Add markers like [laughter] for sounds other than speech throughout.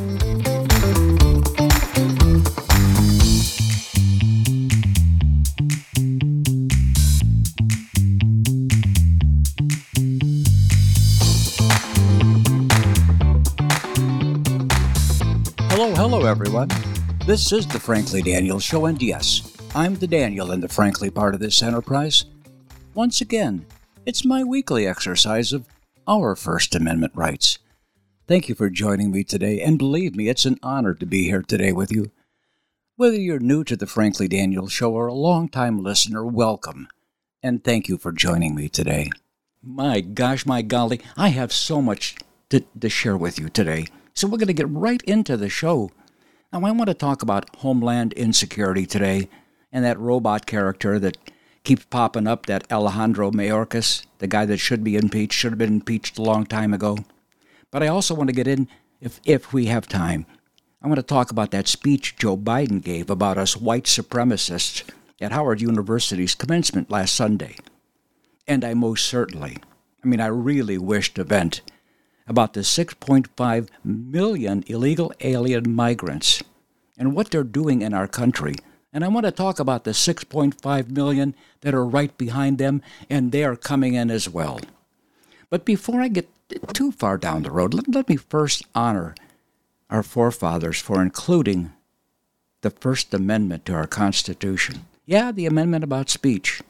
Hello, hello, everyone. This is the Frankly Daniel Show, and yes, I'm the Daniel in the Frankly part of this enterprise. Once again, it's my weekly exercise of our First Amendment rights. Thank you for joining me today, and believe me, it's an honor to be here today with you. Whether you're new to the Frankly Daniel Show or a long-time listener, welcome, and thank you for joining me today. My gosh, my golly, I have so much to, to share with you today. So we're going to get right into the show. Now, I want to talk about homeland insecurity today and that robot character that keeps popping up, that Alejandro Mayorkas, the guy that should be impeached, should have been impeached a long time ago. But I also want to get in, if, if we have time, I want to talk about that speech Joe Biden gave about us white supremacists at Howard University's commencement last Sunday. And I most certainly, I mean, I really wish to vent about the 6.5 million illegal alien migrants and what they're doing in our country. And I want to talk about the 6.5 million that are right behind them, and they are coming in as well. But before I get too far down the road, let, let me first honor our forefathers for including the First Amendment to our Constitution. Yeah, the amendment about speech.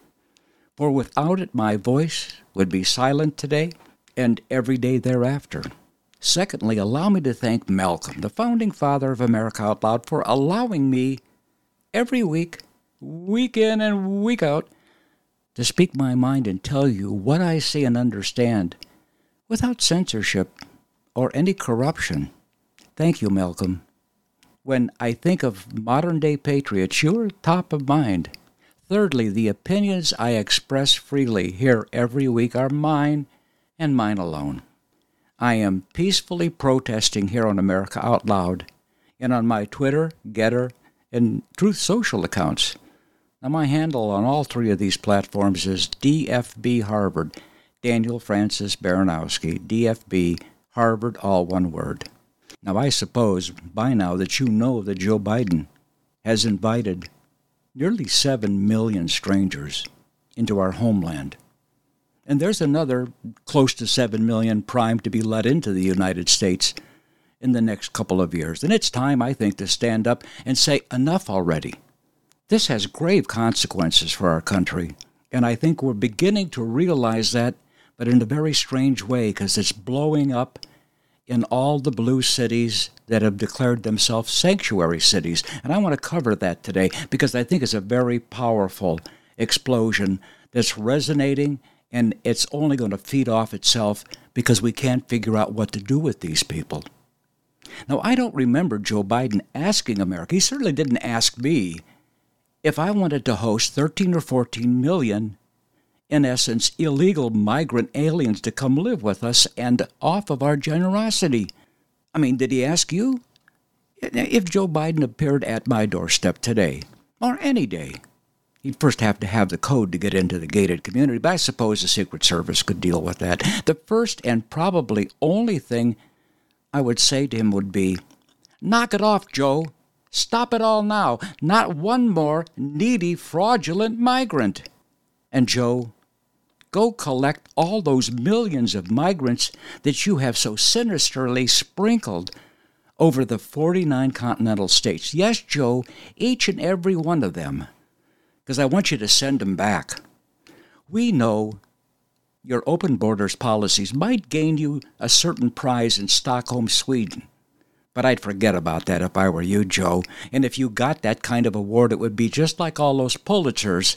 For without it, my voice would be silent today and every day thereafter. Secondly, allow me to thank Malcolm, the founding father of America Out Loud, for allowing me every week, week in and week out, to speak my mind and tell you what I see and understand without censorship or any corruption. Thank you, Malcolm. When I think of modern day patriots, you're top of mind. Thirdly, the opinions I express freely here every week are mine and mine alone. I am peacefully protesting here on America Out Loud and on my Twitter, Gettr, and Truth Social accounts. Now, my handle on all three of these platforms is DFB Harvard, Daniel Francis Baranowski, DFB Harvard, all one word. Now, I suppose by now that you know that Joe Biden has invited nearly 7 million strangers into our homeland. And there's another close to 7 million primed to be let into the United States in the next couple of years. And it's time, I think, to stand up and say, enough already. This has grave consequences for our country. And I think we're beginning to realize that, but in a very strange way, because it's blowing up in all the blue cities that have declared themselves sanctuary cities. And I want to cover that today because I think it's a very powerful explosion that's resonating and it's only going to feed off itself because we can't figure out what to do with these people. Now, I don't remember Joe Biden asking America, he certainly didn't ask me, if I wanted to host 13 or 14 million, in essence, illegal migrant aliens to come live with us and off of our generosity. I mean, did he ask you? If Joe Biden appeared at my doorstep today, or any day, He'd first have to have the code to get into the gated community, but I suppose the Secret Service could deal with that. The first and probably only thing I would say to him would be Knock it off, Joe. Stop it all now. Not one more needy, fraudulent migrant. And Joe, go collect all those millions of migrants that you have so sinisterly sprinkled over the 49 continental states. Yes, Joe, each and every one of them because I want you to send them back. We know your open borders policies might gain you a certain prize in Stockholm, Sweden. But I'd forget about that if I were you, Joe. And if you got that kind of award, it would be just like all those Pulitzers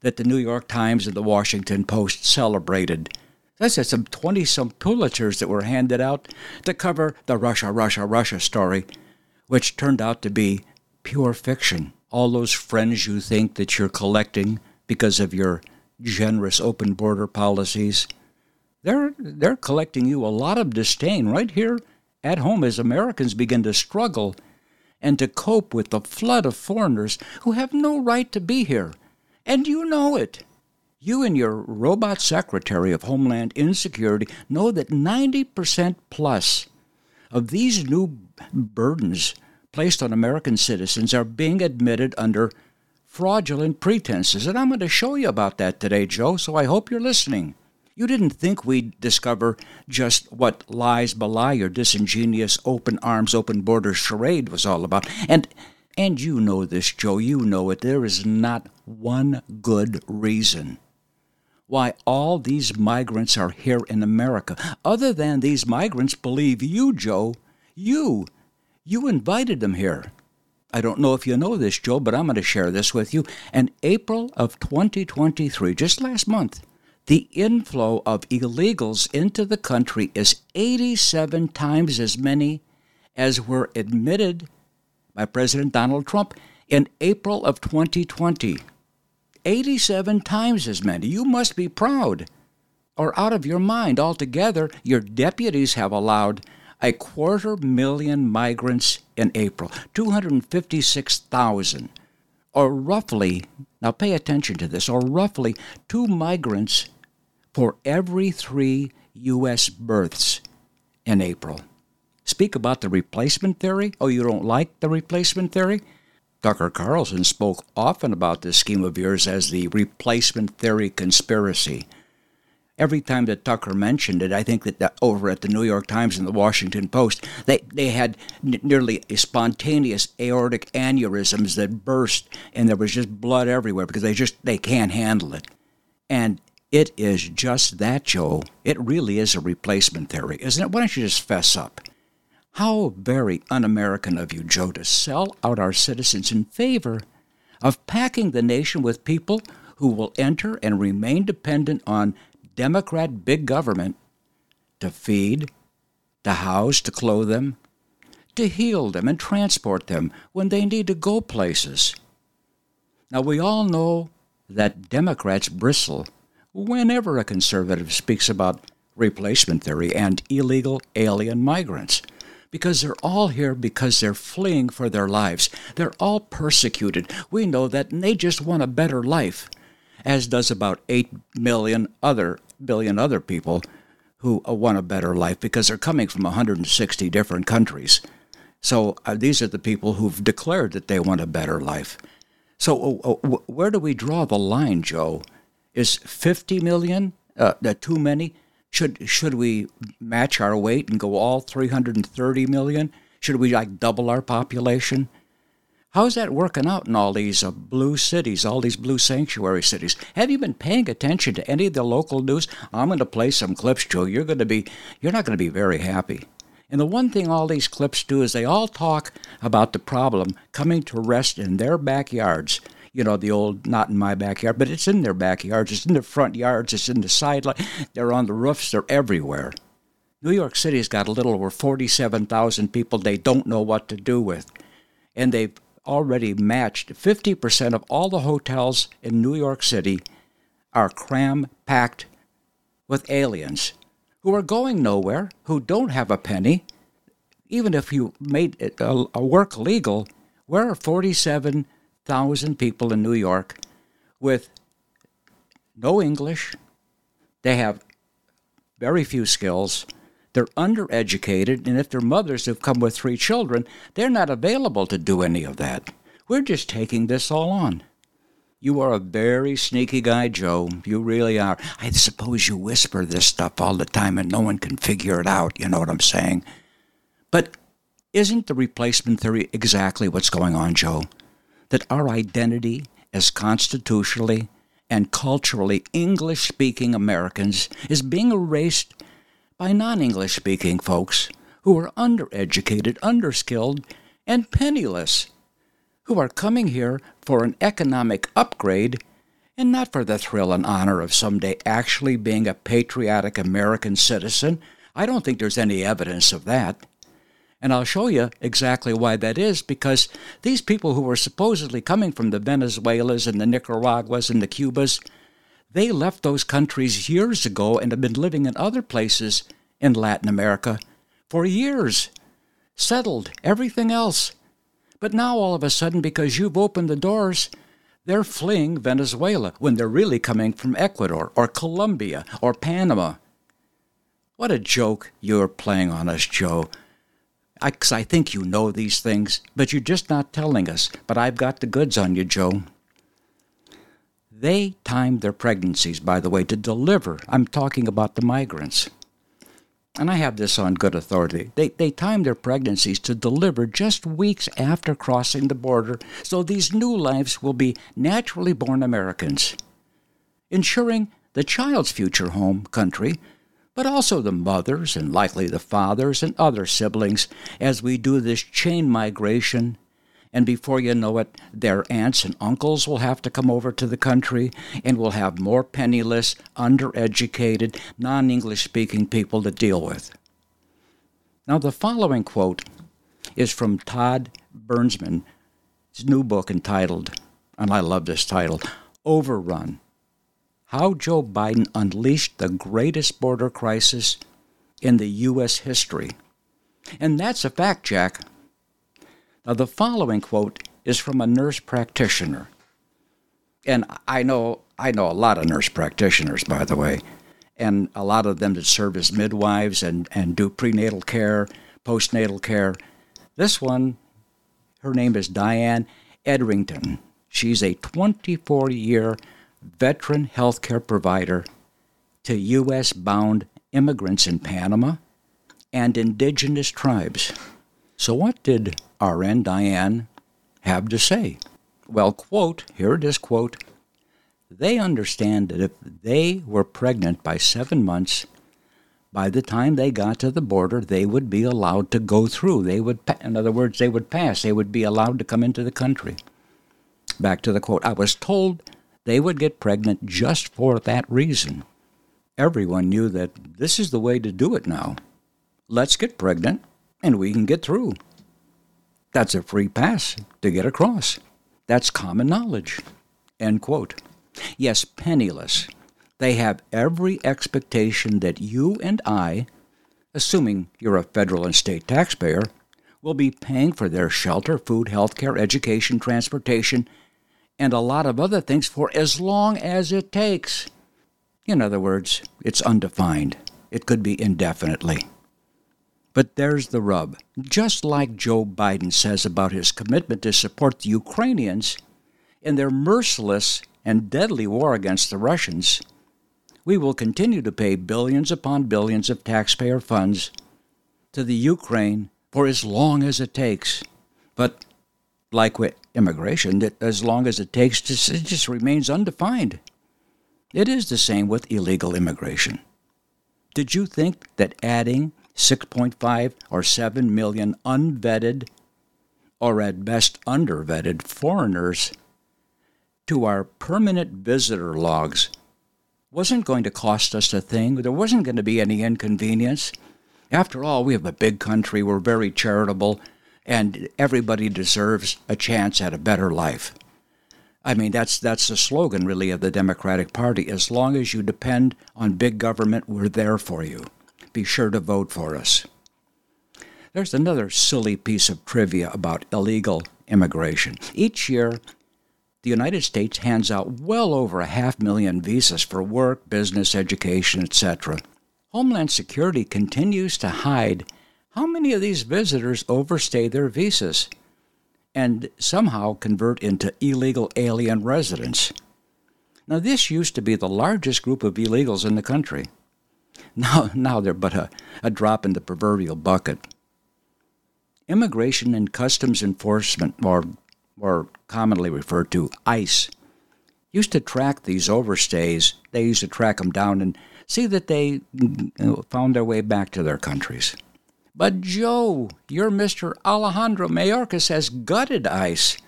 that the New York Times and the Washington Post celebrated. That's some 20 some Pulitzers that were handed out to cover the Russia, Russia, Russia story, which turned out to be pure fiction all those friends you think that you're collecting because of your generous open border policies, they're, they're collecting you a lot of disdain right here at home as Americans begin to struggle and to cope with the flood of foreigners who have no right to be here. And you know it. You and your robot secretary of Homeland Insecurity know that 90% plus of these new burdens placed on American citizens are being admitted under fraudulent pretenses. And I'm going to show you about that today, Joe, so I hope you're listening. You didn't think we'd discover just what lies belie your disingenuous open arms, open borders charade was all about. And and you know this, Joe, you know it. There is not one good reason why all these migrants are here in America, other than these migrants believe you, Joe, you, you invited them here. I don't know if you know this, Joe, but I'm going to share this with you. In April of 2023, just last month, the inflow of illegals into the country is 87 times as many as were admitted by President Donald Trump in April of 2020. 87 times as many. You must be proud or out of your mind altogether. Your deputies have allowed a quarter million migrants in April, 256,000, or roughly, now pay attention to this, or roughly two migrants for every three U.S. births in April. Speak about the replacement theory? Oh, you don't like the replacement theory? Tucker Carlson spoke often about this scheme of yours as the replacement theory conspiracy every time that Tucker mentioned it, I think that over at the New York Times and the Washington Post, they, they had n- nearly spontaneous aortic aneurysms that burst, and there was just blood everywhere because they just they can't handle it. And it is just that, Joe. It really is a replacement theory, isn't it? Why don't you just fess up? How very un American of you, Joe, to sell out our citizens in favor of packing the nation with people who will enter and remain dependent on Democrat big government to feed, to house, to clothe them, to heal them and transport them when they need to go places. Now, we all know that Democrats bristle whenever a conservative speaks about replacement theory and illegal alien migrants because they're all here because they're fleeing for their lives. They're all persecuted. We know that, and they just want a better life, as does about 8 million other billion other people who uh, want a better life because they're coming from 160 different countries. So uh, these are the people who've declared that they want a better life. So uh, uh where do we draw the line, Joe? Is 50 million uh, too many? Should should we match our weight and go all 330 million? Should we like double our population? How's that working out in all these uh, blue cities, all these blue sanctuary cities? Have you been paying attention to any of the local news? I'm going to play some clips, Joe. You're going to be, you're not going to be very happy. And the one thing all these clips do is they all talk about the problem coming to rest in their backyards. You know, the old not in my backyard, but it's in their backyards, it's in their front yards, it's in the side, they're on the roofs, they're everywhere. New York City's got a little over 47,000 people they don't know what to do with. And they've already matched 50% of all the hotels in New York City are cram packed with aliens who are going nowhere, who don't have a penny. Even if you made it a, a work legal, where are 47,000 people in New York with no English? They have very few skills they're undereducated, and if their mothers have come with three children, they're not available to do any of that. We're just taking this all on. You are a very sneaky guy, Joe. You really are. I suppose you whisper this stuff all the time and no one can figure it out. You know what I'm saying? But isn't the replacement theory exactly what's going on, Joe? That our identity as constitutionally and culturally English speaking Americans is being erased by non English speaking folks who are undereducated, underskilled, and penniless, who are coming here for an economic upgrade and not for the thrill and honor of someday actually being a patriotic American citizen. I don't think there's any evidence of that. And I'll show you exactly why that is because these people who were supposedly coming from the Venezuelas and the Nicaraguas and the Cubas, they left those countries years ago and have been living in other places in Latin America for years, settled everything else. But now all of a sudden, because you've opened the doors, they're fleeing Venezuela when they're really coming from Ecuador or Colombia or Panama. What a joke you're playing on us, Joe. Because I, I think you know these things, but you're just not telling us. But I've got the goods on you, Joe. They timed their pregnancies, by the way, to deliver. I'm talking about the migrants. And I have this on good authority. They, they timed their pregnancies to deliver just weeks after crossing the border, so these new lives will be naturally born Americans, ensuring the child's future home country, but also the mothers and likely the fathers and other siblings as we do this chain migration and before you know it, their aunts and uncles will have to come over to the country, and we'll have more penniless, undereducated, non English speaking people to deal with. Now, the following quote is from Todd Bensman, his new book entitled, and I love this title, Overrun How Joe Biden Unleashed the Greatest Border Crisis in the U.S. History. And that's a fact, Jack. Now, the following quote is from a nurse practitioner. And I know I know a lot of nurse practitioners, by the way, and a lot of them that serve as midwives and, and do prenatal care, postnatal care. This one, her name is Diane Edrington. She's a 24 year veteran healthcare provider to U.S. bound immigrants in Panama and indigenous tribes. So, what did RN Diane have to say? Well, quote, here it is, quote, they understand that if they were pregnant by seven months, by the time they got to the border, they would be allowed to go through. They would, in other words, they would pass. They would be allowed to come into the country. Back to the quote. I was told they would get pregnant just for that reason. Everyone knew that this is the way to do it now. Let's get pregnant and we can get through. That's a free pass to get across. That's common knowledge. End quote. Yes, penniless. They have every expectation that you and I, assuming you're a federal and state taxpayer, will be paying for their shelter, food, health care, education, transportation, and a lot of other things for as long as it takes. In other words, it's undefined. It could be indefinitely. But there's the rub. Just like Joe Biden says about his commitment to support the Ukrainians in their merciless and deadly war against the Russians, we will continue to pay billions upon billions of taxpayer funds to the Ukraine for as long as it takes. But like with immigration, that as long as it takes, to, it just remains undefined. It is the same with illegal immigration. Did you think that adding 6.5 or 7 million unvetted or at best undervetted foreigners to our permanent visitor logs wasn't going to cost us a thing. There wasn't going to be any inconvenience. After all, we have a big country, we're very charitable, and everybody deserves a chance at a better life. I mean, that's that's the slogan really of the Democratic Party. As long as you depend on big government, we're there for you be sure to vote for us. There's another silly piece of trivia about illegal immigration. Each year, the United States hands out well over a half million visas for work, business, education, etc. Homeland Security continues to hide how many of these visitors overstay their visas and somehow convert into illegal alien residents. Now, this used to be the largest group of illegals in the country. Now, [laughs] now they're but a, a drop in the proverbial bucket. Immigration and Customs Enforcement, or more commonly referred to ICE, used to track these overstays. They used to track them down and see that they found their way back to their countries. But Joe, your Mr. Alejandro Mayorkas has gutted ICE.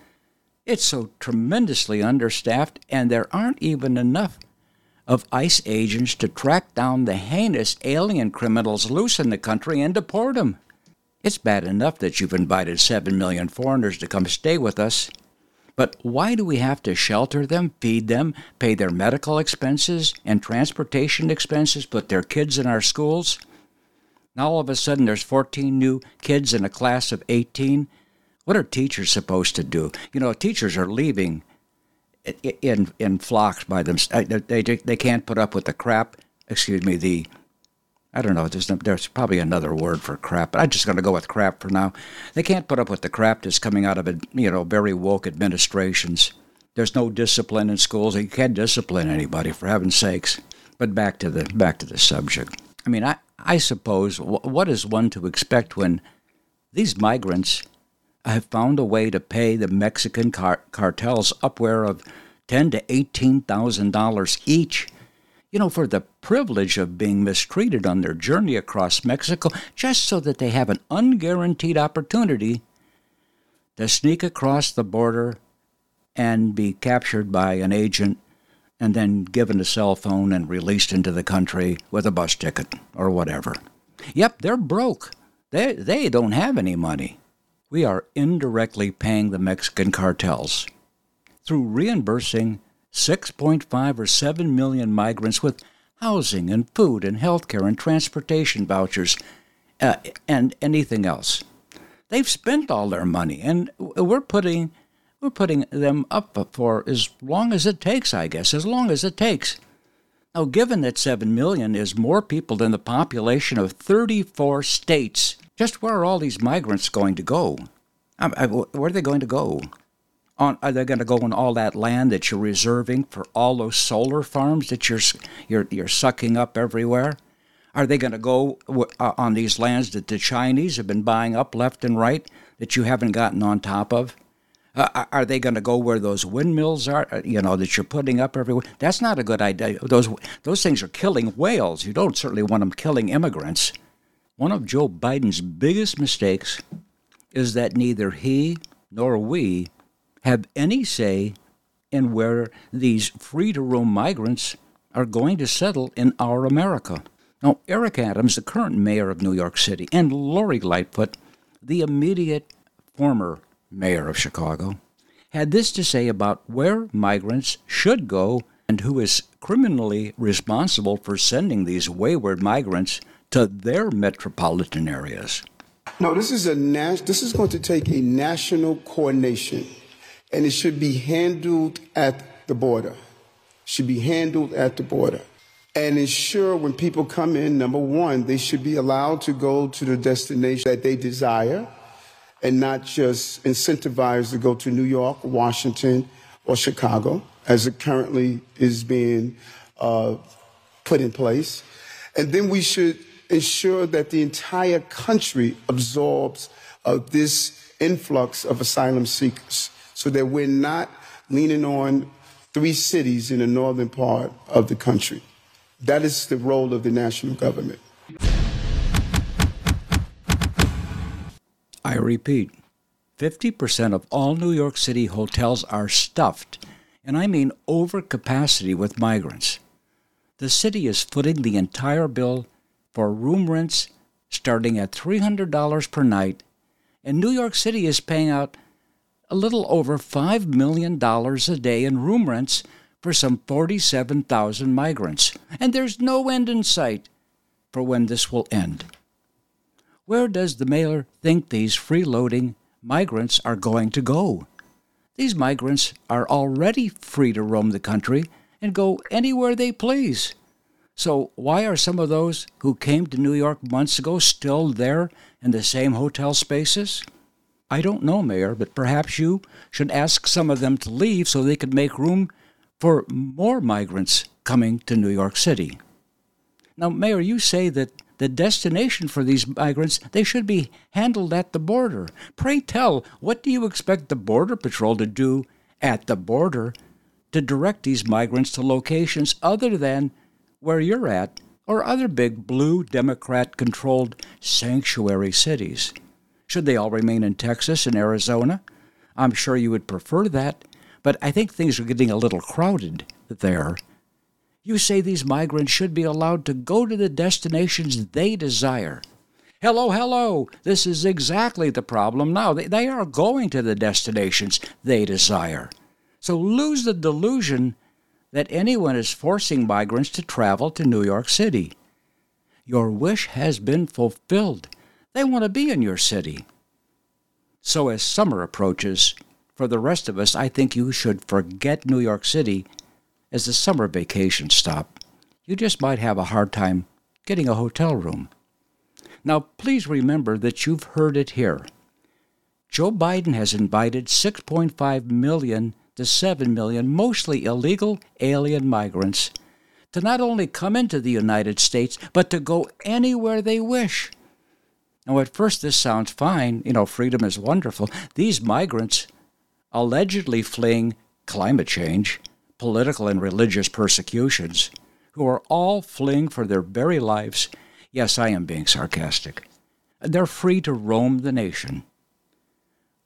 It's so tremendously understaffed, and there aren't even enough of ICE agents to track down the heinous alien criminals loose in the country and deport them. It's bad enough that you've invited 7 million foreigners to come stay with us. But why do we have to shelter them, feed them, pay their medical expenses and transportation expenses, put their kids in our schools? Now all of a sudden there's 14 new kids in a class of 18. What are teachers supposed to do? You know, teachers are leaving in in flocks by them. Uh, they, they they can't put up with the crap. Excuse me, the I don't know. There's, there's probably another word for crap, but I'm just going to go with crap for now. They can't put up with the crap that's coming out of you know very woke administrations. There's no discipline in schools. You can't discipline anybody for heaven's sakes. But back to the back to the subject. I mean, I I suppose what is one to expect when these migrants have found a way to pay the Mexican car- cartels upward of ten to eighteen thousand dollars each? You know, for the privilege of being mistreated on their journey across Mexico, just so that they have an unguaranteed opportunity to sneak across the border and be captured by an agent and then given a cell phone and released into the country with a bus ticket or whatever. Yep, they're broke. They, they don't have any money. We are indirectly paying the Mexican cartels through reimbursing 6.5 or 7 million migrants with housing and food and health care and transportation vouchers uh, and anything else. They've spent all their money, and we're putting we're putting them up for as long as it takes, I guess, as long as it takes. Now, given that 7 million is more people than the population of 34 states, just where are all these migrants going to go? Where are they going to go? on, are they going to go on all that land that you're reserving for all those solar farms that you're you're you're sucking up everywhere? Are they going to go uh, on these lands that the Chinese have been buying up left and right that you haven't gotten on top of? Uh, are they going to go where those windmills are? Uh, you know that you're putting up everywhere. That's not a good idea. Those those things are killing whales. You don't certainly want them killing immigrants. One of Joe Biden's biggest mistakes is that neither he nor we have any say in where these free to roam migrants are going to settle in our America. Now, Eric Adams, the current mayor of New York City, and Lori Lightfoot, the immediate former mayor of Chicago, had this to say about where migrants should go and who is criminally responsible for sending these wayward migrants to their metropolitan areas. No, this is a nas- this is going to take a national coordination and it should be handled at the border. Should be handled at the border. And ensure when people come in, number one, they should be allowed to go to the destination that they desire and not just incentivized to go to New York, Washington, or Chicago, as it currently is being uh, put in place. And then we should ensure that the entire country absorbs uh, this influx of asylum seekers so that we're not leaning on three cities in the northern part of the country. That is the role of the national government. I repeat 50% of all New York City hotels are stuffed, and I mean over capacity with migrants. The city is footing the entire bill for room rents starting at $300 per night, and New York City is paying out a little over $5 million a day in room rents for some 47,000 migrants, and there's no end in sight for when this will end. Where does the mayor think these freeloading migrants are going to go? These migrants are already free to roam the country and go anywhere they please. So, why are some of those who came to New York months ago still there in the same hotel spaces? I don't know, Mayor, but perhaps you should ask some of them to leave so they could make room for more migrants coming to New York City. Now, Mayor, you say that the destination for these migrants they should be handled at the border. Pray tell, what do you expect the Border Patrol to do at the border to direct these migrants to locations other than where you're at or other big blue Democrat controlled sanctuary cities? Should they all remain in Texas and Arizona? I'm sure you would prefer that, but I think things are getting a little crowded there. You say these migrants should be allowed to go to the destinations they desire. Hello, hello. This is exactly the problem now. They, they are going to the destinations they desire. So lose the delusion that anyone is forcing migrants to travel to New York City. Your wish has been fulfilled. They want to be in your city. So, as summer approaches, for the rest of us, I think you should forget New York City as a summer vacation stop. You just might have a hard time getting a hotel room. Now, please remember that you've heard it here. Joe Biden has invited 6.5 million to 7 million, mostly illegal alien migrants, to not only come into the United States, but to go anywhere they wish. Now, at first, this sounds fine. You know, freedom is wonderful. These migrants, allegedly fleeing climate change, political and religious persecutions, who are all fleeing for their very lives. Yes, I am being sarcastic. They're free to roam the nation.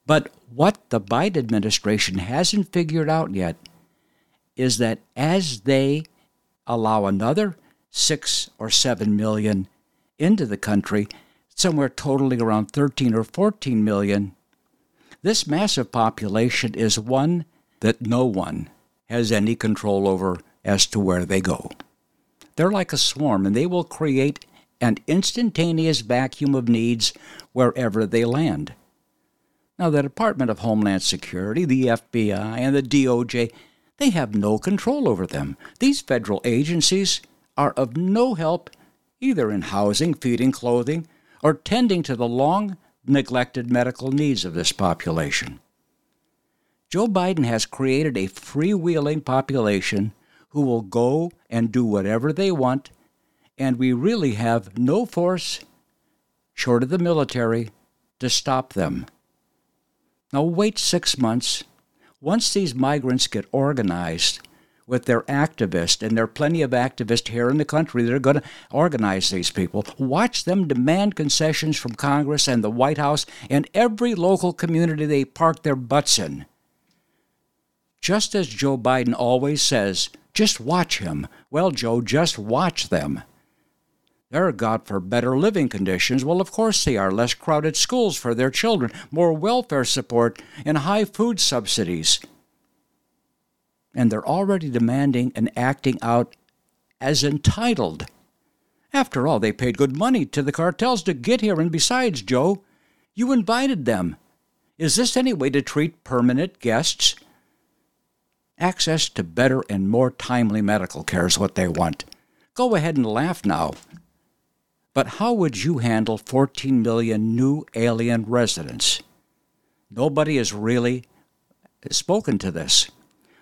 But what the Biden administration hasn't figured out yet is that as they allow another six or seven million into the country, somewhere totaling around 13 or 14 million, this massive population is one that no one has any control over as to where they go. They're like a swarm, and they will create an instantaneous vacuum of needs wherever they land. Now, the Department of Homeland Security, the FBI, and the DOJ, they have no control over them. These federal agencies are of no help either in housing, feeding, clothing, or tending to the long neglected medical needs of this population. Joe Biden has created a freewheeling population who will go and do whatever they want, and we really have no force, short of the military, to stop them. Now, wait six months. Once these migrants get organized with their activists, and there are plenty of activists here in the country that are going to organize these people, watch them demand concessions from Congress and the White House and every local community they park their butts in. Just as Joe Biden always says, just watch him. Well, Joe, just watch them. They're God for better living conditions. Well, of course they are. Less crowded schools for their children, more welfare support, and high food subsidies. And they're already demanding and acting out as entitled. After all, they paid good money to the cartels to get here, and besides, Joe, you invited them. Is this any way to treat permanent guests? Access to better and more timely medical care is what they want. Go ahead and laugh now. But how would you handle 14 million new alien residents? Nobody has really spoken to this.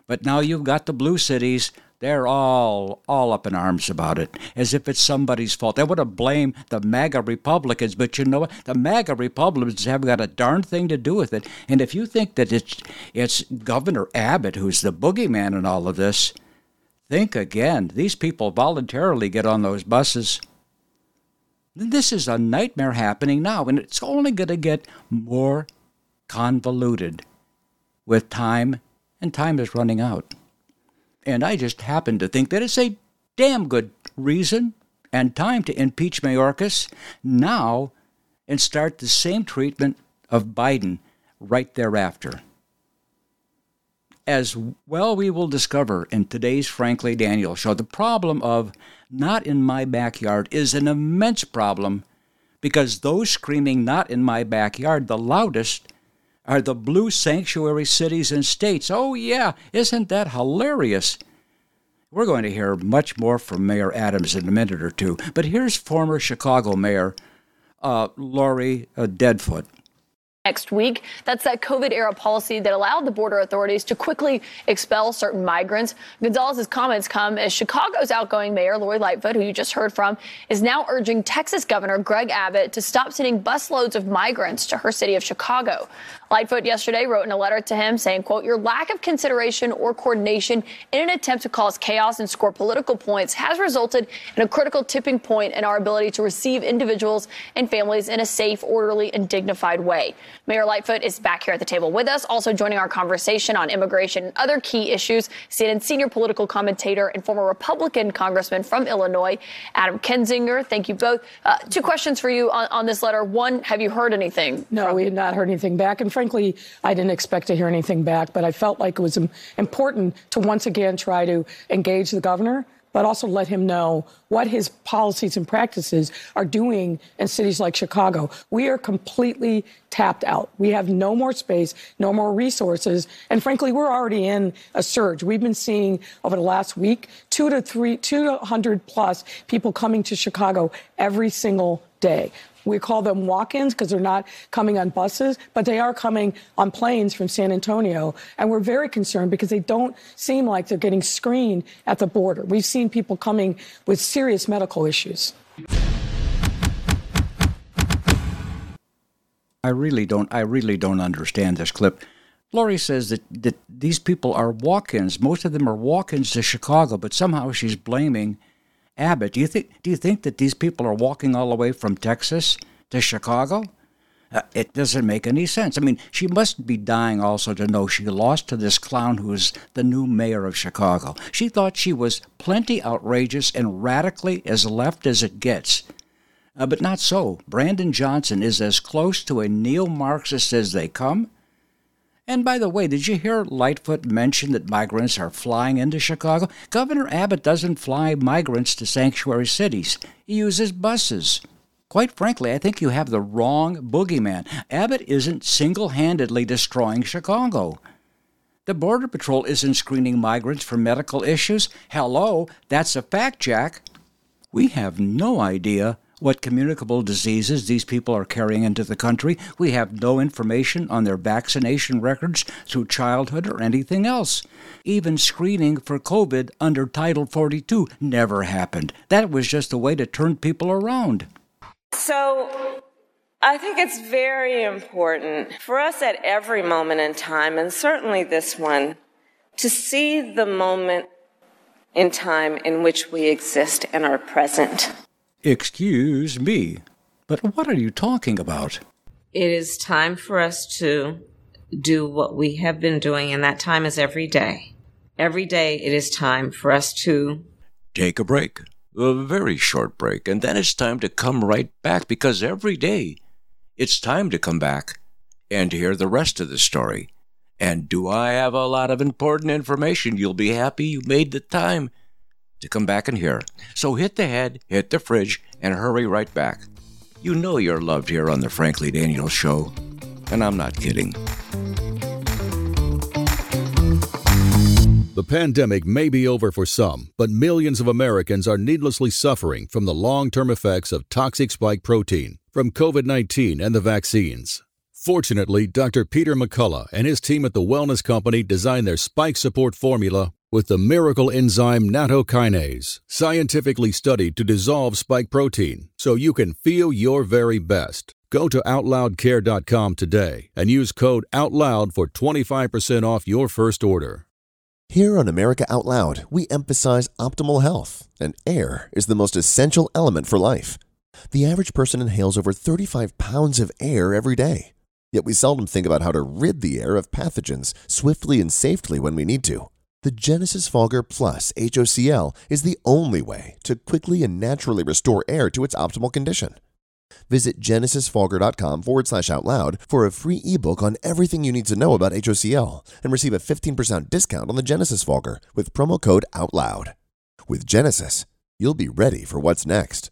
But now you've got the blue cities they're all all up in arms about it, as if it's somebody's fault. They want to blame the MAGA Republicans, but you know what? The MAGA Republicans haven't got a darn thing to do with it. And if you think that it's it's Governor Abbott who's the boogeyman in all of this, think again. These people voluntarily get on those buses. This is a nightmare happening now, and it's only going to get more convoluted with time, and time is running out. And I just happen to think that it's a damn good reason and time to impeach Mayorkas now and start the same treatment of Biden right thereafter. As well, we will discover in today's Frankly Daniel show, the problem of not in my backyard is an immense problem because those screaming not in my backyard the loudest are the blue sanctuary cities and states. Oh, yeah, isn't that hilarious? We're going to hear much more from Mayor Adams in a minute or two, but here's former Chicago Mayor uh, Lori uh, Deadfoot next week. That's that COVID era policy that allowed the border authorities to quickly expel certain migrants. Gonzalez's comments come as Chicago's outgoing mayor, Lori Lightfoot, who you just heard from, is now urging Texas Governor Greg Abbott to stop sending busloads of migrants to her city of Chicago. Lightfoot yesterday wrote in a letter to him saying, quote, your lack of consideration or coordination in an attempt to cause chaos and score political points has resulted in a critical tipping point in our ability to receive individuals and families in a safe, orderly, and dignified way. Mayor Lightfoot is back here at the table with us, also joining our conversation on immigration and other key issues. CNN senior political commentator and former Republican congressman from Illinois, Adam Kinzinger. Thank you both. Uh, two questions for you on, on, this letter. One, have you heard anything? No, from- we had not heard anything back. And frankly, I didn't expect to hear anything back, but I felt like it was important to once again try to engage the governor but also let him know what his policies and practices are doing in cities like Chicago. We are completely tapped out. We have no more space, no more resources. And frankly, we're already in a surge. We've been seeing over the last week two to three, 200 plus people coming to Chicago every single day. We call them walk ins because they're not coming on buses, but they are coming on planes from San Antonio. And we're very concerned because they don't seem like they're getting screened at the border. We've seen people coming with serious medical issues. I really don't I really don't understand this clip. Lori says that, that these people are walk-ins. Most of them are walk-ins to Chicago, but somehow she's blaming Abbott, do you think do you think that these people are walking all the way from Texas to Chicago? Uh, it doesn't make any sense. I mean, she must be dying also to know she lost to this clown who is the new mayor of Chicago. She thought she was plenty outrageous and radically as left as it gets. Uh, but not so. Brandon Johnson is as close to a neo Marxist as they come. And by the way, did you hear Lightfoot mention that migrants are flying into Chicago? Governor Abbott doesn't fly migrants to sanctuary cities, he uses buses. Quite frankly, I think you have the wrong boogeyman. Abbott isn't single handedly destroying Chicago. The Border Patrol isn't screening migrants for medical issues. Hello, that's a fact, Jack. We have no idea what communicable diseases these people are carrying into the country. We have no information on their vaccination records through childhood or anything else. Even screening for COVID under Title 42 never happened. That was just a way to turn people around. So, I think it's very important for us at every moment in time, and certainly this one, to see the moment in time in which we exist and are present. Excuse me, but what are you talking about? It is time for us to do what we have been doing, and that time is every day. Every day it is time for us to take a break, a very short break, and then it's time to come right back because every day it's time to come back and hear the rest of the story. And do I have a lot of important information? You'll be happy you made the time to come back and hear. So hit the head, hit the fridge, and hurry right back. You know you're loved here on the Frankly Daniels Show, and I'm not kidding. The pandemic may be over for some, but millions of Americans are needlessly suffering from the long term effects of toxic spike protein from COVID 19 and the vaccines. Fortunately, Dr. Peter McCullough and his team at the Wellness Company designed their spike support formula with the miracle enzyme nattokinase, scientifically studied to dissolve spike protein so you can feel your very best. Go to OutLoudCare.com today and use code OUTLOUD for 25% off your first order. Here on America Out Loud, we emphasize optimal health, and air is the most essential element for life. The average person inhales over 35 pounds of air every day, yet we seldom think about how to rid the air of pathogens swiftly and safely when we need to. The Genesis Fogger Plus HOCl is the only way to quickly and naturally restore air to its optimal condition. Visit genesisfogger.com forward slash out loud for a free ebook on everything you need to know about HOCl and receive a 15% discount on the Genesis Fogger with promo code OUTLOUD. With Genesis, you'll be ready for what's next.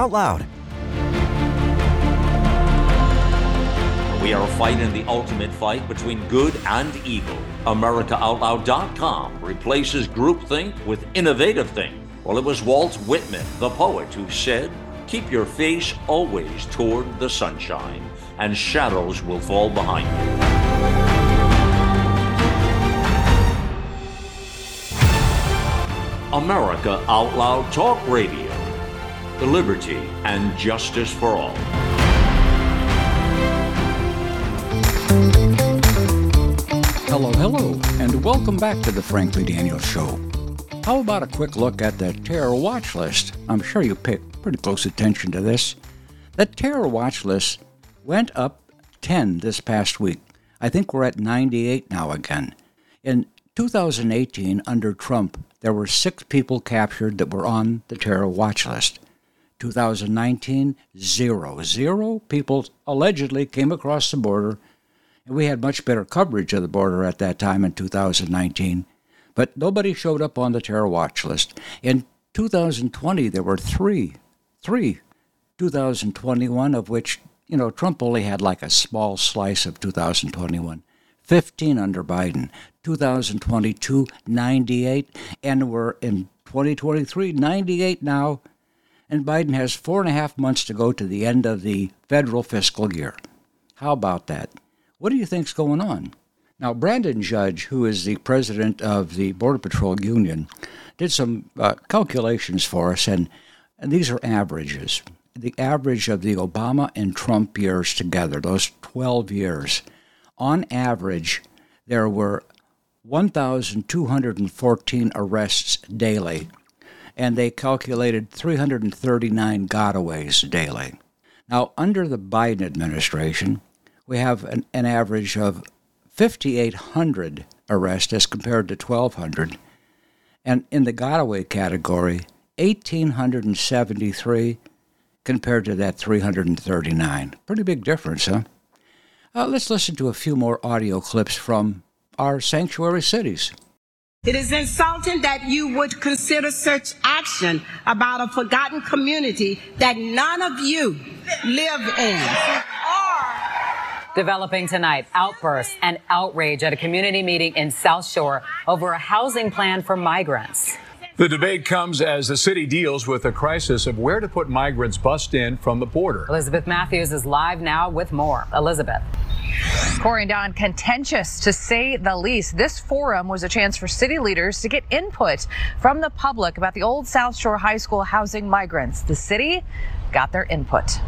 out loud. We are fighting the ultimate fight between good and evil. AmericaOutloud.com replaces groupthink with innovative think. Well, it was Walt Whitman, the poet, who said, Keep your face always toward the sunshine, and shadows will fall behind you. America Out Loud Talk Radio liberty, and justice for all. Hello, hello, and welcome back to the Frankly Daniels Show. How about a quick look at the terror watch list? I'm sure you paid pretty close attention to this. The terror watch list went up 10 this past week. I think we're at 98 now again. In 2018, under Trump, there were six people captured that were on the terror watch list. 2019, zero. Zero people allegedly came across the border, and we had much better coverage of the border at that time in 2019. But nobody showed up on the terror watch list. In 2020, there were three, three. 2021, of which, you know, Trump only had like a small slice of 2021. 15 under Biden. 2022, 98. And we're in 2023, 98 now. And Biden has four and a half months to go to the end of the federal fiscal year. How about that? What do you think's going on? Now, Brandon Judd, who is the president of the Border Patrol Union, did some uh, calculations for us, and, and these are averages. The average of the Obama and Trump years together, those 12 years, on average, there were 1,214 arrests daily, and they calculated 339 gotaways daily. Now, under the Biden administration, we have an, an average of 5,800 arrests as compared to 1,200. And in the Gotaway category, 1,873 compared to that 339. Pretty big difference, huh? Uh, let's listen to a few more audio clips from our sanctuary cities. It is insulting that you would consider such action about a forgotten community that none of you live in. Developing tonight, outbursts and outrage at a community meeting in South Shore over a housing plan for migrants. The debate comes as the city deals with the crisis of where to put migrants bussed in from the border. Elizabeth Matthews is live now with more. Elizabeth. Corey and Dawn, contentious to say the least. This forum was a chance for city leaders to get input from the public about the old South Shore High School housing migrants. The city got their input.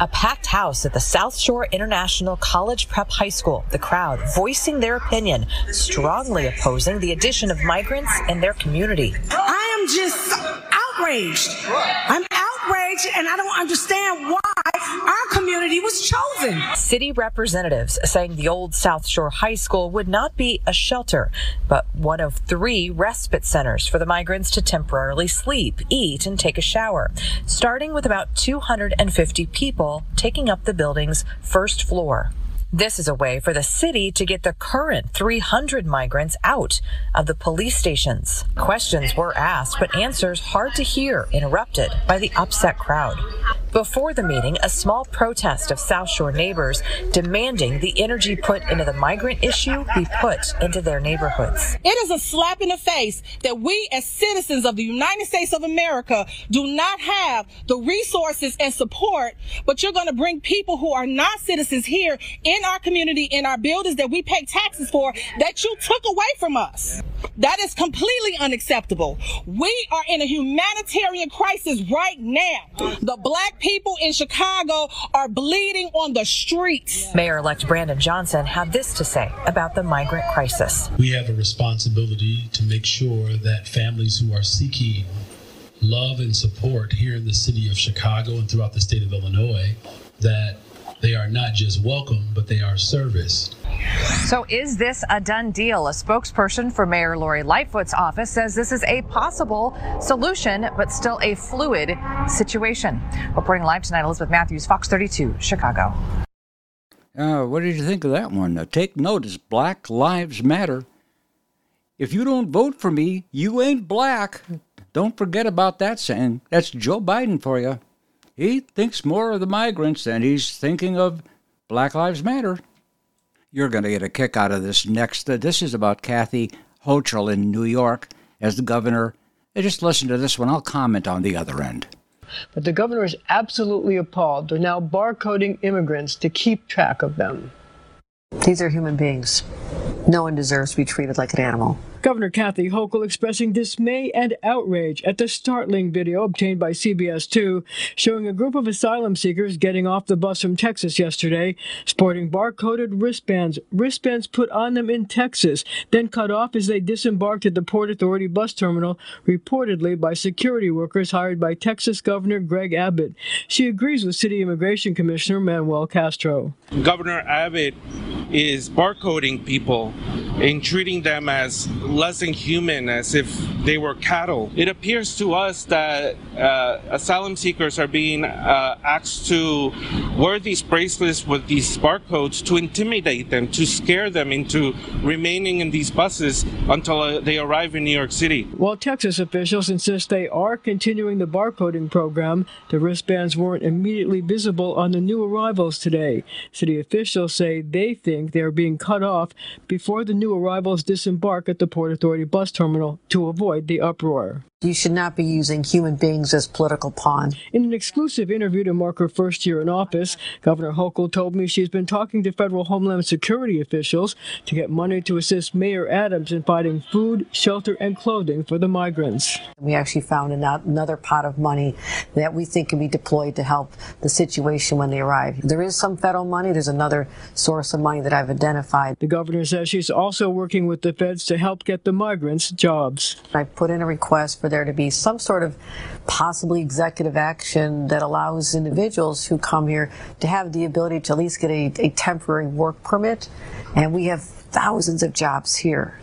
A packed house at the South Shore International College Prep High School. The crowd voicing their opinion, strongly opposing the addition of migrants in their community. I am just outraged. I'm outraged and I don't understand why our community was chosen. City representatives saying the old South Shore High School would not be a shelter, but one of three respite centers for the migrants to temporarily sleep, eat, and take a shower, starting with about 250 people taking up the building's first floor. This is a way for the city to get the current 300 migrants out of the police stations. Questions were asked, but answers hard to hear, interrupted by the upset crowd. Before the meeting, a small protest of South Shore neighbors demanding the energy put into the migrant issue be put into their neighborhoods. It is a slap in the face that we as citizens of the United States of America do not have the resources and support, but you're going to bring people who are not citizens here in our community, in our buildings that we pay taxes for, that you took away from us. That is completely unacceptable. We are in a humanitarian crisis right now. The black people in Chicago are bleeding on the streets. Mayor elect Brandon Johnson had this to say about the migrant crisis. We have a responsibility to make sure that families who are seeking love and support here in the city of Chicago and throughout the state of Illinois that they are not just welcome, but they are serviced. So, is this a done deal? A spokesperson for Mayor Lori Lightfoot's office says this is a possible solution, but still a fluid situation. Reporting live tonight, Elizabeth Matthews, Fox 32, Chicago. Uh, what did you think of that one? Now, take notice Black Lives Matter. If you don't vote for me, you ain't black. Don't forget about that saying. That's Joe Biden for you. He thinks more of the migrants than he's thinking of Black Lives Matter. You're going to get a kick out of this next. Uh, this is about Kathy Hochul in New York as the governor. Just listen to this one. I'll comment on the other end. But the governor is absolutely appalled. They're now barcoding immigrants to keep track of them. These are human beings. no one deserves to be treated like an animal. Governor Kathy Hochul expressing dismay and outrage at the startling video obtained by CBS 2 showing a group of asylum seekers getting off the bus from Texas yesterday, sporting barcoded wristbands, wristbands put on them in Texas, then cut off as they disembarked at the Port Authority bus terminal, reportedly by security workers hired by Texas Governor Greg Abbott. She agrees with City Immigration Commissioner Manuel Castro. Governor Abbott is barcoding people and treating them as less than human, as if they were cattle. It appears to us that uh, asylum seekers are being uh, asked to wear these bracelets with these barcodes to intimidate them, to scare them into remaining in these buses until uh, they arrive in New York City. While Texas officials insist they are continuing the barcoding program, the wristbands weren't immediately visible on the new arrivals today. City officials say they think they are being cut off before the new arrivals disembark at the Port Authority bus terminal to avoid the uproar. You should not be using human beings as political pawns. In an exclusive interview to mark her first year in office, Governor Hochul told me she's been talking to federal Homeland Security officials to get money to assist Mayor Adams in finding food, shelter, and clothing for the migrants. We actually found another pot of money that we think can be deployed to help the situation when they arrive. There is some federal money. There's another source of money that I've identified. The governor says she's also working with the feds to help get the migrants jobs. I put in a request for there to be some sort of possibly executive action that allows individuals who come here to have the ability to at least get a, a temporary work permit. And we have thousands of jobs here,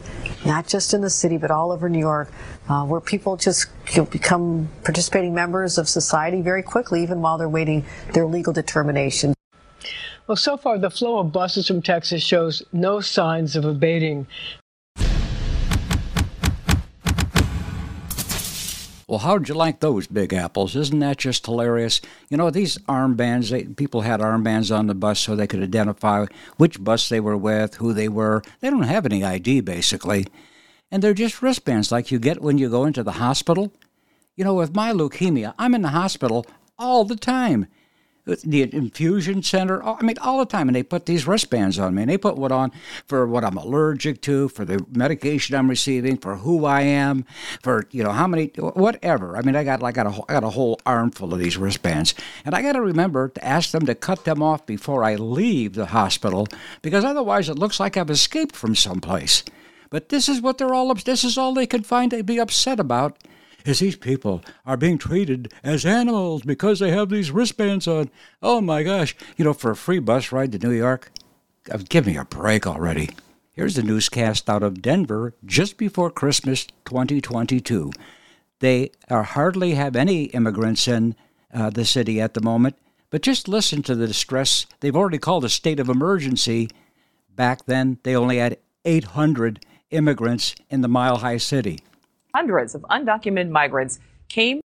not just in the city, but all over New York, uh, where people just become participating members of society very quickly, even while they're waiting their legal determination. Well, so far, the flow of buses from Texas shows no signs of abating. Well, how'd you like those big apples? Isn't that just hilarious? You know, these armbands, they, people had armbands on the bus so they could identify which bus they were with, who they were. They don't have any ID, basically. And they're just wristbands like you get when you go into the hospital. You know, with my leukemia, I'm in the hospital all the time the infusion center. Oh, I mean, all the time. And they put these wristbands on me. And they put one on for what I'm allergic to, for the medication I'm receiving, for who I am, for, you know, how many, whatever. I mean, I got like got a, I got a whole armful of these wristbands. And I got to remember to ask them to cut them off before I leave the hospital because otherwise it looks like I've escaped from someplace. But this is what they're all, this is all they can find to be upset about is these people are being treated as animals because they have these wristbands on. Oh my gosh. You know, for a free bus ride to New York, uh, give me a break already. Here's the newscast out of Denver just before Christmas 2022. They hardly have any immigrants in uh, the city at the moment, but just listen to the distress. They've already called a state of emergency. Back then, they only had 800 immigrants in the Mile High City. Hundreds of undocumented migrants came.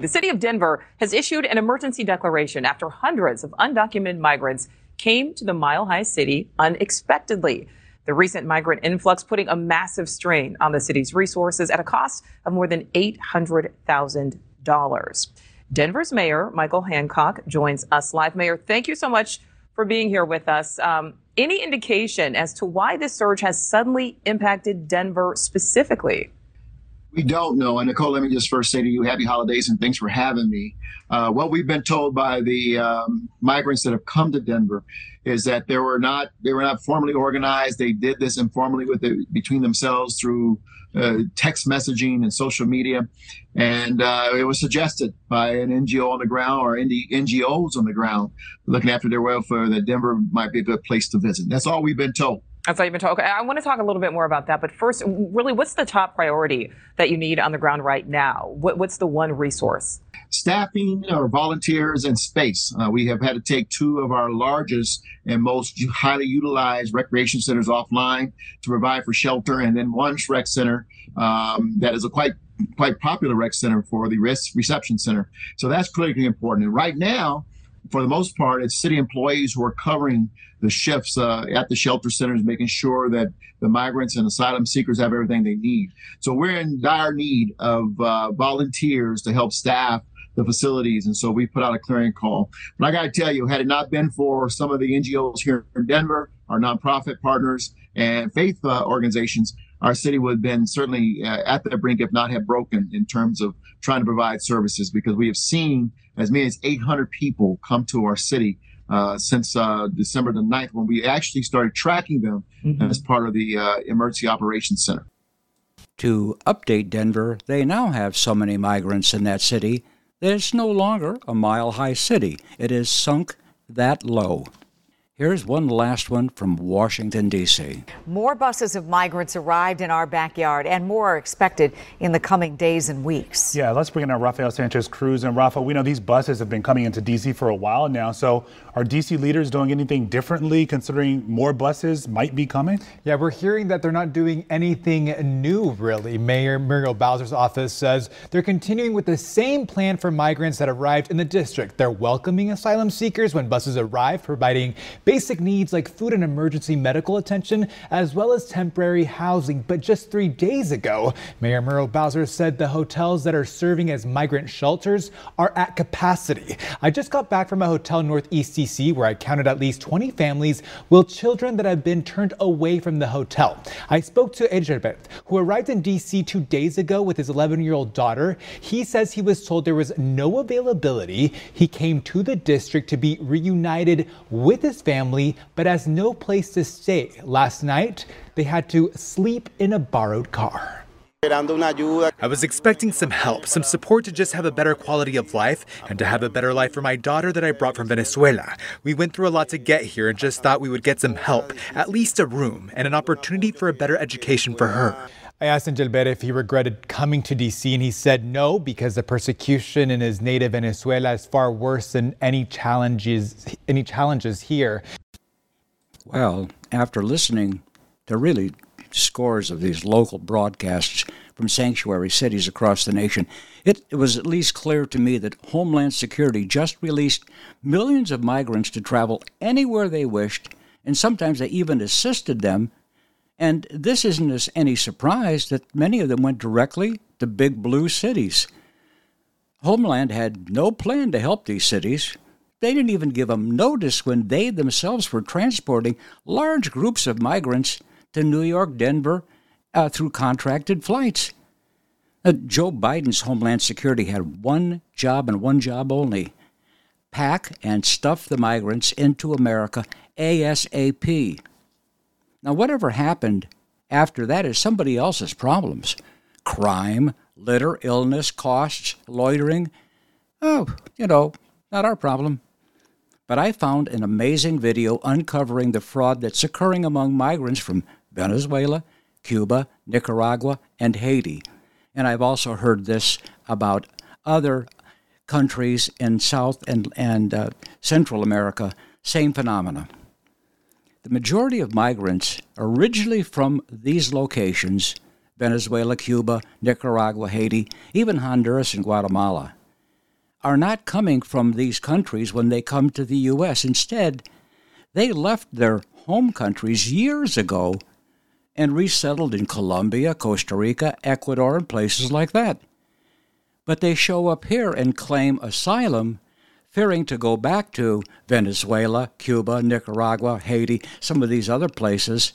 The city of Denver has issued an emergency declaration after hundreds of undocumented migrants came to the Mile High City unexpectedly. The recent migrant influx putting a massive strain on the city's resources at a cost of more than $800,000. Denver's Mayor Michael Hancock joins us live. Mayor, thank you so much for being here with us. Um, any indication as to why this surge has suddenly impacted Denver specifically? We don't know. And Nicole, let me just first say to you, happy holidays and thanks for having me. Uh, what we've been told by the um, migrants that have come to Denver is that they were not they were not formally organized. They did this informally with the, between themselves through uh, text messaging and social media, and uh, it was suggested by an NGO on the ground or NGOs on the ground looking after their welfare that Denver might be a good place to visit. That's all we've been told. All you've been told. Okay, I want to talk a little bit more about that. But first, really, what's the top priority that you need on the ground right now? What, what's the one resource? Staffing or volunteers and space. Uh, we have had to take two of our largest and most highly utilized recreation centers offline to provide for shelter, and then one rec center um, that is a quite quite popular rec center for the risk reception center. So that's critically important. And right now, for the most part, it's city employees who are covering the shifts uh, at the shelter centers, making sure that the migrants and asylum seekers have everything they need. So we're in dire need of uh, volunteers to help staff the facilities. And so we put out a clearing call. But I got to tell you, had it not been for some of the NGOs here in Denver, our nonprofit partners, and faith uh, organizations, our city would have been certainly uh, at the brink, if not have broken, in terms of trying to provide services because we have seen as many as 800 people come to our city uh, since uh, December the 9th when we actually started tracking them mm-hmm. as part of the uh, Emergency Operations Center. To update Denver, they now have so many migrants in that city that it's no longer a mile high city. It is sunk that low. Here's one last one from Washington, D.C. More buses of migrants arrived in our backyard, and more are expected in the coming days and weeks. Yeah, let's bring in our Rafael Sanchez Cruz. And Rafa, we know these buses have been coming into D.C. for a while now. So are D.C. leaders doing anything differently considering more buses might be coming? Yeah, we're hearing that they're not doing anything new, really. Mayor Muriel Bowser's office says they're continuing with the same plan for migrants that arrived in the district. They're welcoming asylum seekers when buses arrive, providing basic needs like food and emergency medical attention, as well as temporary housing. But just three days ago, Mayor Muriel Bowser said the hotels that are serving as migrant shelters are at capacity. I just got back from a hotel northeast Where I counted at least 20 families with children that have been turned away from the hotel. I spoke to Ejerbet, who arrived in DC two days ago with his 11 year old daughter. He says he was told there was no availability. He came to the district to be reunited with his family, but has no place to stay. Last night, they had to sleep in a borrowed car. I was expecting some help, some support to just have a better quality of life and to have a better life for my daughter that I brought from Venezuela. We went through a lot to get here and just thought we would get some help, at least a room, and an opportunity for a better education for her. I asked Angelbert if he regretted coming to DC, and he said no, because the persecution in his native Venezuela is far worse than any challenges any challenges here. Well, after listening to really scores of these local broadcasts from sanctuary cities across the nation, it, was at least clear to me that Homeland Security just released millions of migrants to travel anywhere they wished, and sometimes they even assisted them and this isn't any surprise that many of them went directly to big blue cities. Homeland had no plan to help these cities. They didn't even give them notice when they themselves were transporting large groups of migrants to New York, Denver, uh, through contracted flights. Uh, Joe Biden's Homeland Security had one job and one job only pack and stuff the migrants into America ASAP. Now, whatever happened after that is somebody else's problems crime, litter, illness, costs, loitering. Oh, you know, not our problem. But I found an amazing video uncovering the fraud that's occurring among migrants from Venezuela, Cuba, Nicaragua, and Haiti. And I've also heard this about other countries in South and, and uh, Central America, same phenomena. The majority of migrants originally from these locations Venezuela, Cuba, Nicaragua, Haiti, even Honduras and Guatemala are not coming from these countries when they come to the U.S. Instead, they left their home countries years ago and resettled in Colombia, Costa Rica, Ecuador, and places like that. But they show up here and claim asylum fearing to go back to Venezuela, Cuba, Nicaragua, Haiti, some of these other places,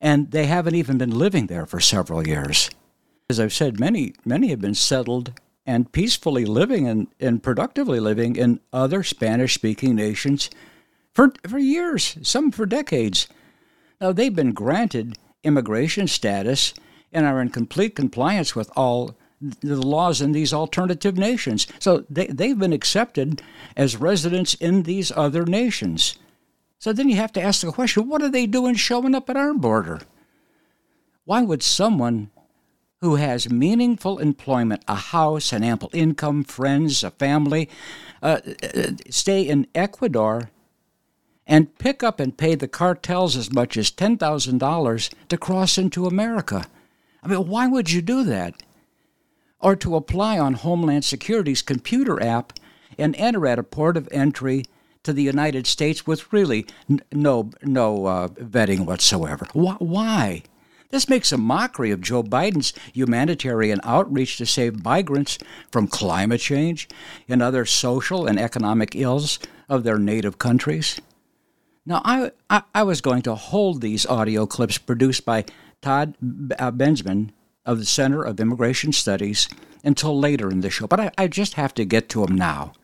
and they haven't even been living there for several years. As I've said, many many have been settled and peacefully living and, and productively living in other Spanish speaking nations for, for years, some for decades. Now, they've been granted immigration status and are in complete compliance with all the laws in these alternative nations. So they, they've been accepted as residents in these other nations. So then you have to ask the question what are they doing showing up at our border? Why would someone who has meaningful employment, a house, an ample income, friends, a family, uh, stay in Ecuador and pick up and pay the cartels as much as $10,000 to cross into America? I mean, why would you do that? or to apply on Homeland Security's computer app and enter at a port of entry to the United States with really n- no no uh, vetting whatsoever. Wh- why? This makes a mockery of Joe Biden's humanitarian outreach to save migrants from climate change and other social and economic ills of their native countries. Now, I, I, I was going to hold these audio clips produced by Todd uh, Bensman of the Center of Immigration Studies until later in the show, but I, I just have to get to him now.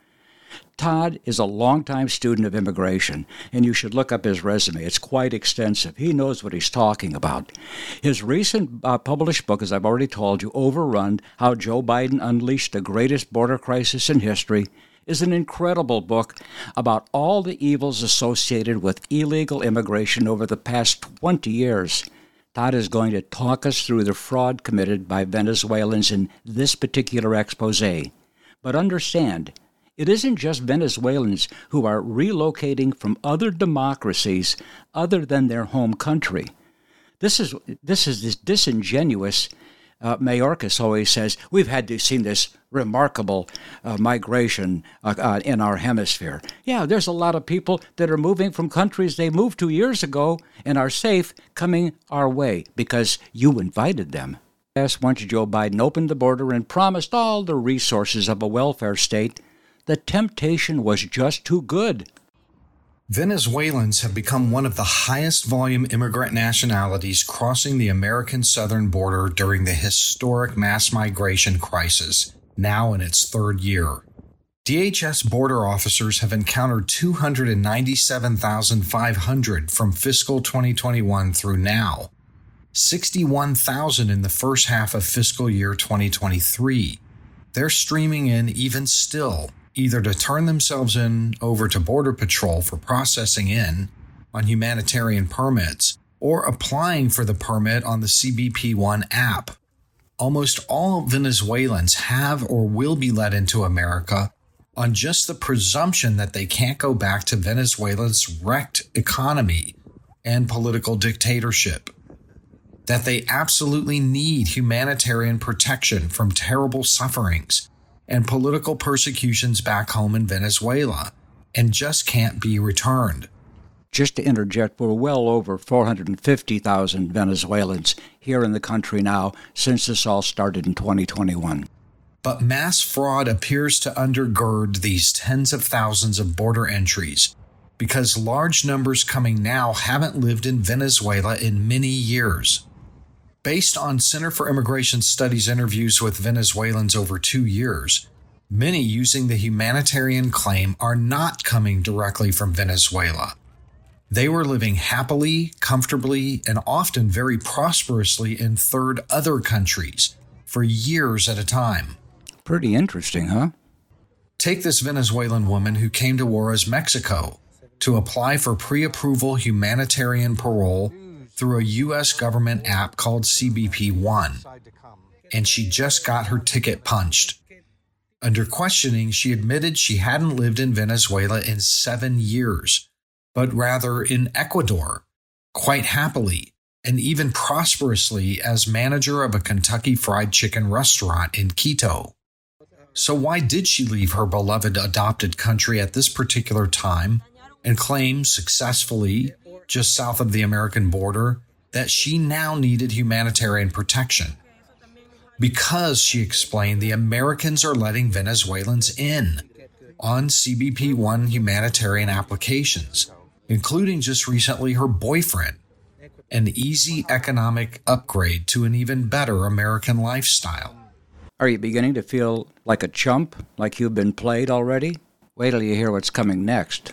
Todd is a longtime student of immigration, and you should look up his resume. It's quite extensive. He knows what he's talking about. His recent uh, published book, as I've already told you, Overrun How Joe Biden Unleashed the Greatest Border Crisis in History, is an incredible book about all the evils associated with illegal immigration over the past 20 years. Todd is going to talk us through the fraud committed by Venezuelans in this particular expose. But understand, it isn't just Venezuelans who are relocating from other democracies other than their home country. This is this is disingenuous. Uh, Mayorkas always says we've had to seen this remarkable uh, migration uh, uh, in our hemisphere. Yeah, there's a lot of people that are moving from countries they moved to years ago and are safe coming our way because you invited them. Yes, once Joe Biden opened the border and promised all the resources of a welfare state, the temptation was just too good. Venezuelans have become one of the highest volume immigrant nationalities crossing the American southern border during the historic mass migration crisis, now in its third year. DHS border officers have encountered 297,500 from fiscal 2021 through now, 61,000 in the first half of fiscal year 2023. They're streaming in even still either to turn themselves in over to Border Patrol for processing in on humanitarian permits or applying for the permit on the CBP One app. Almost all Venezuelans have or will be let into America on just the presumption that they can't go back to Venezuela's wrecked economy and political dictatorship. That they absolutely need humanitarian protection from terrible sufferings and political persecutions back home in Venezuela and just can't be returned. Just to interject, we're well over 450,000 Venezuelans here in the country now since this all started in 2021. But mass fraud appears to undergird these tens of thousands of border entries because large numbers coming now haven't lived in Venezuela in many years. Based on Center for Immigration Studies interviews with Venezuelans over two years, many using the humanitarian claim are not coming directly from Venezuela. They were living happily, comfortably, and often very prosperously in third other countries for years at a time. Pretty interesting, huh? Take this Venezuelan woman who came to Juarez, Mexico, to apply for pre approval humanitarian parole through a U.S. government app called CBP One, and she just got her ticket punched. Under questioning, she admitted she hadn't lived in Venezuela in seven years, but rather in Ecuador, quite happily and even prosperously as manager of a Kentucky Fried Chicken restaurant in Quito. So, why did she leave her beloved adopted country at this particular time and claim successfully just south of the American border that she now needed humanitarian protection. Because, she explained, the Americans are letting Venezuelans in on CBP 1 humanitarian applications, including just recently her boyfriend, an easy economic upgrade to an even better American lifestyle. Are you beginning to feel like a chump, like you've been played already? Wait till you hear what's coming next.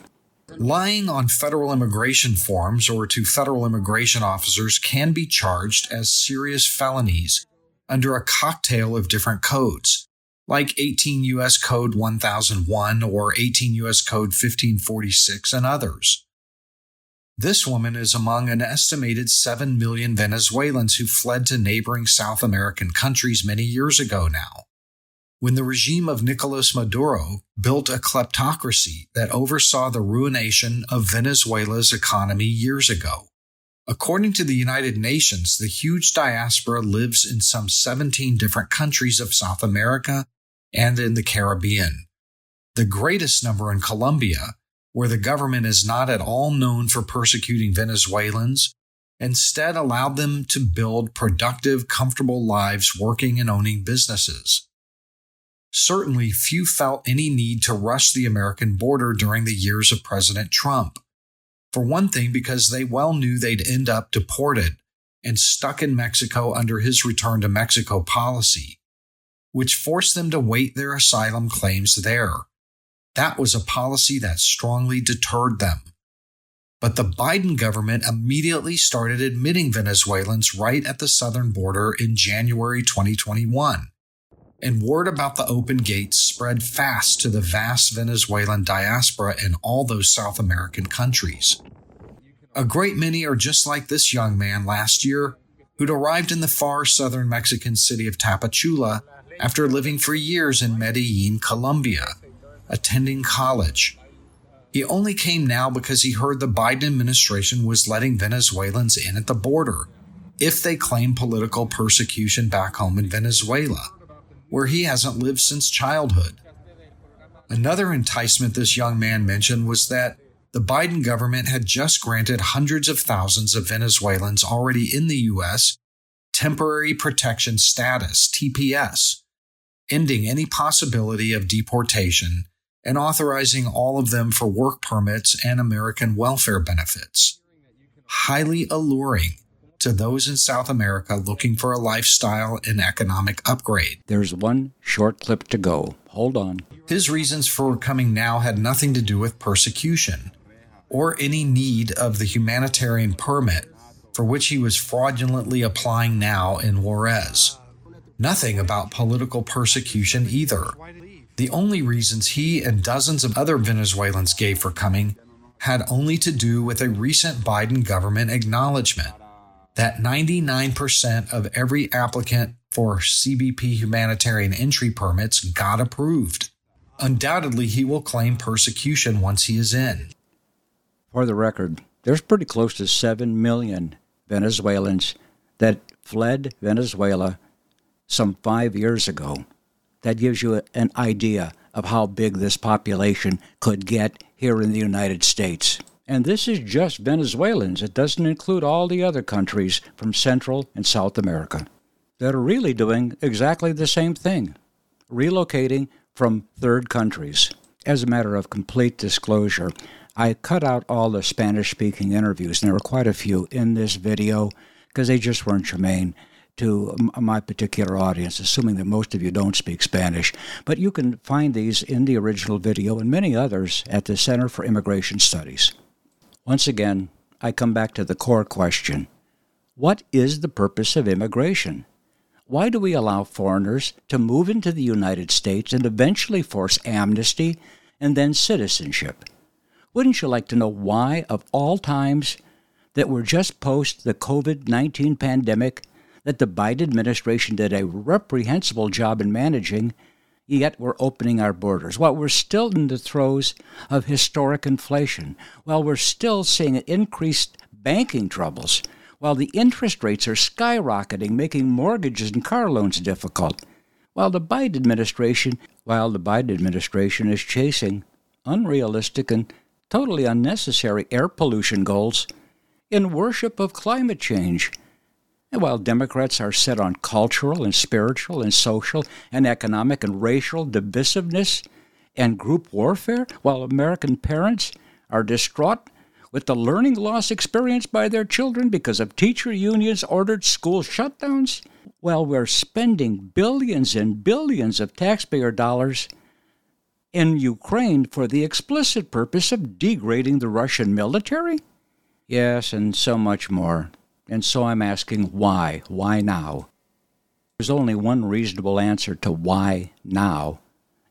Lying on federal immigration forms or to federal immigration officers can be charged as serious felonies under a cocktail of different codes, like 18 U.S. Code 1001 or 18 U.S. Code 1546 and others. This woman is among an estimated 7 million Venezuelans who fled to neighboring South American countries many years ago now when the regime of Nicolas Maduro built a kleptocracy that oversaw the ruination of Venezuela's economy years ago. According to the United Nations, the huge diaspora lives in some 17 different countries of South America and in the Caribbean. The greatest number in Colombia, where the government is not at all known for persecuting Venezuelans, instead allowed them to build productive, comfortable lives working and owning businesses. Certainly, few felt any need to rush the American border during the years of President Trump. For one thing, because they well knew they'd end up deported and stuck in Mexico under his return to Mexico policy, which forced them to wait their asylum claims there. That was a policy that strongly deterred them. But the Biden government immediately started admitting Venezuelans right at the southern border in January 2021. And word about the open gates spread fast to the vast Venezuelan diaspora in all those South American countries. A great many are just like this young man last year who'd arrived in the far southern Mexican city of Tapachula after living for years in Medellin, Colombia, attending college. He only came now because he heard the Biden administration was letting Venezuelans in at the border if they claim political persecution back home in Venezuela, where he hasn't lived since childhood. Another enticement this young man mentioned was that the Biden government had just granted hundreds of thousands of Venezuelans already in the U.S. temporary protection status, TPS, ending any possibility of deportation and authorizing all of them for work permits and American welfare benefits. Highly alluring to those in South America looking for a lifestyle and economic upgrade. There's one short clip to go. Hold on. His reasons for coming now had nothing to do with persecution or any need of the humanitarian permit for which he was fraudulently applying now in Juarez. Nothing about political persecution either. The only reasons he and dozens of other Venezuelans gave for coming had only to do with a recent Biden government acknowledgement that 99% of every applicant for CBP humanitarian entry permits got approved. Undoubtedly, he will claim persecution once he is in. For the record, there's pretty close to 7 million Venezuelans that fled Venezuela some five years ago. That gives you an idea of how big this population could get here in the United States. And this is just Venezuelans. It doesn't include all the other countries from Central and South America that are really doing exactly the same thing relocating from third countries. As a matter of complete disclosure, I cut out all the Spanish speaking interviews, and there were quite a few in this video because they just weren't germane to my particular audience, assuming that most of you don't speak Spanish. But you can find these in the original video and many others at the Center for Immigration Studies. Once again, I come back to the core question What is the purpose of immigration? Why do we allow foreigners to move into the United States and eventually force amnesty and then citizenship? Wouldn't you like to know why, of all times, that we're just post the COVID 19 pandemic, that the Biden administration did a reprehensible job in managing, yet we're opening our borders? While we're still in the throes of historic inflation, while we're still seeing increased banking troubles, while the interest rates are skyrocketing, making mortgages and car loans difficult, while the Biden administration, while the Biden administration is chasing unrealistic and totally unnecessary air pollution goals in worship of climate change. And while Democrats are set on cultural and spiritual and social and economic and racial divisiveness and group warfare, while American parents are distraught with the learning loss experienced by their children because of teacher unions ordered school shutdowns, while we're spending billions and billions of taxpayer dollars in Ukraine for the explicit purpose of degrading the Russian military? Yes, and so much more. And so I'm asking why? Why now? There's only one reasonable answer to why now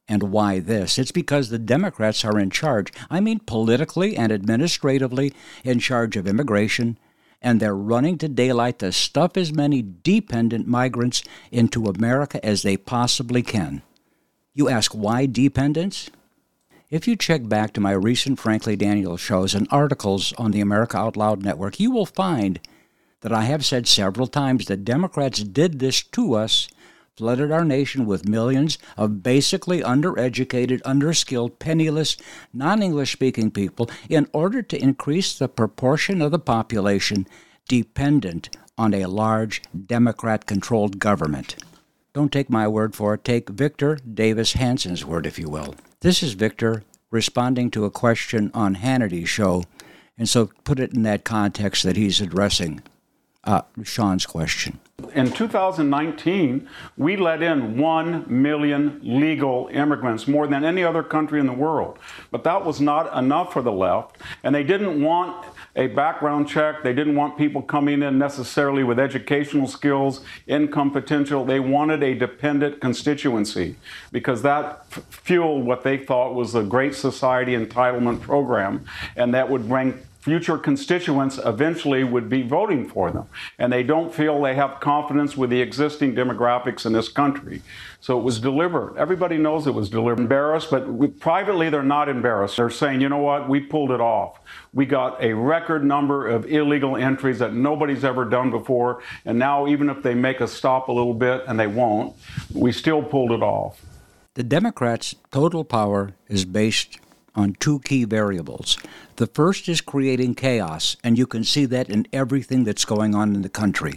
and why this. It's because the Democrats are in charge. I mean, politically and administratively in charge of immigration, and they're running to daylight to stuff as many dependent migrants into America as they possibly can. You ask why dependence? If you check back to my recent Frankly Daniel shows and articles on the America Out Loud network, you will find that I have said several times that Democrats did this to us, flooded our nation with millions of basically undereducated, underskilled, penniless, non English speaking people in order to increase the proportion of the population dependent on a large Democrat controlled government. Don't take my word for it. Take Victor Davis Hanson's word, if you will. This is Victor responding to a question on Hannity's show And so put it in that context that he's addressing uh, Sean's question. In 2019, we let in 1 million legal immigrants, more than any other country in the world. But that was not enough for the left, and they didn't want a background check. They didn't want people coming in necessarily with educational skills, income potential. They wanted a dependent constituency because that f- fueled what they thought was a great society entitlement program, and that would bring future constituents eventually would be voting for them. And they don't feel they have confidence with the existing demographics in this country. So it was deliberate. Everybody knows it was deliberate. Embarrassed, but we, privately they're not embarrassed. They're saying, you know what, we pulled it off. We got a record number of illegal entries that nobody's ever done before. And now, even if they make us stop a little bit, and they won't, we still pulled it off. The Democrats' total power is based on two key variables. The first is creating chaos, and you can see that in everything that's going on in the country.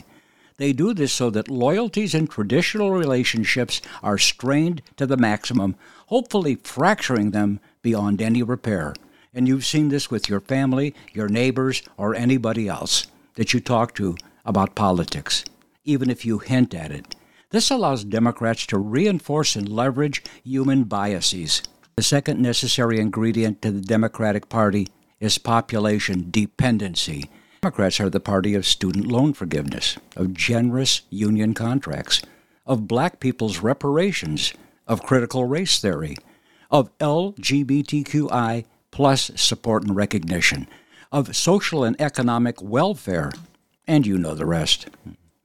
They do this so that loyalties and traditional relationships are strained to the maximum, hopefully fracturing them beyond any repair. And you've seen this with your family, your neighbors, or anybody else that you talk to about politics, even if you hint at it. This allows Democrats to reinforce and leverage human biases. The second necessary ingredient to the Democratic Party is population dependency. Democrats are the party of student loan forgiveness, of generous union contracts, of black people's reparations, of critical race theory, of LGBTQI plus support and recognition, of social and economic welfare, and you know the rest.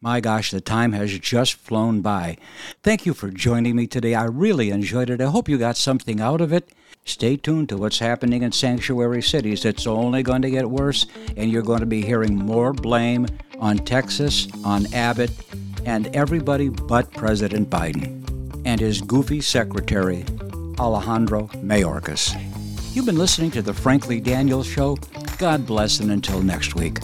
My gosh, the time has just flown by. Thank you for joining me today. I really enjoyed it. I hope you got something out of it. Stay tuned to what's happening in sanctuary cities. It's only going to get worse, and you're going to be hearing more blame on Texas, on Abbott, and everybody but President Biden and his goofy secretary, Alejandro Mayorkas. You've been listening to The Frankly Daniels Show. God bless, and until next week.